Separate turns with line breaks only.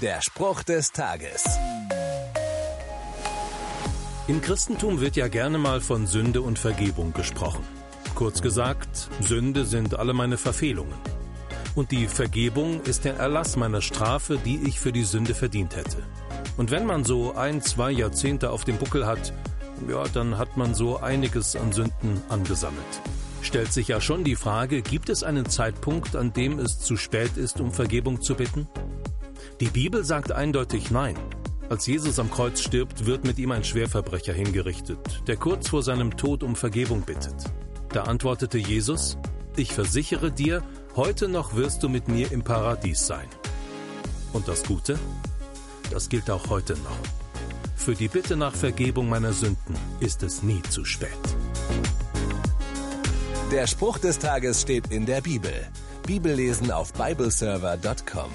Der Spruch des Tages.
Im Christentum wird ja gerne mal von Sünde und Vergebung gesprochen. Kurz gesagt, Sünde sind alle meine Verfehlungen. Und die Vergebung ist der Erlass meiner Strafe, die ich für die Sünde verdient hätte. Und wenn man so ein, zwei Jahrzehnte auf dem Buckel hat, ja, dann hat man so einiges an Sünden angesammelt. Stellt sich ja schon die Frage, gibt es einen Zeitpunkt, an dem es zu spät ist, um Vergebung zu bitten? Die Bibel sagt eindeutig Nein. Als Jesus am Kreuz stirbt, wird mit ihm ein Schwerverbrecher hingerichtet, der kurz vor seinem Tod um Vergebung bittet. Da antwortete Jesus, ich versichere dir, heute noch wirst du mit mir im Paradies sein. Und das Gute? Das gilt auch heute noch. Für die Bitte nach Vergebung meiner Sünden ist es nie zu spät.
Der Spruch des Tages steht in der Bibel. Bibellesen auf bibleserver.com.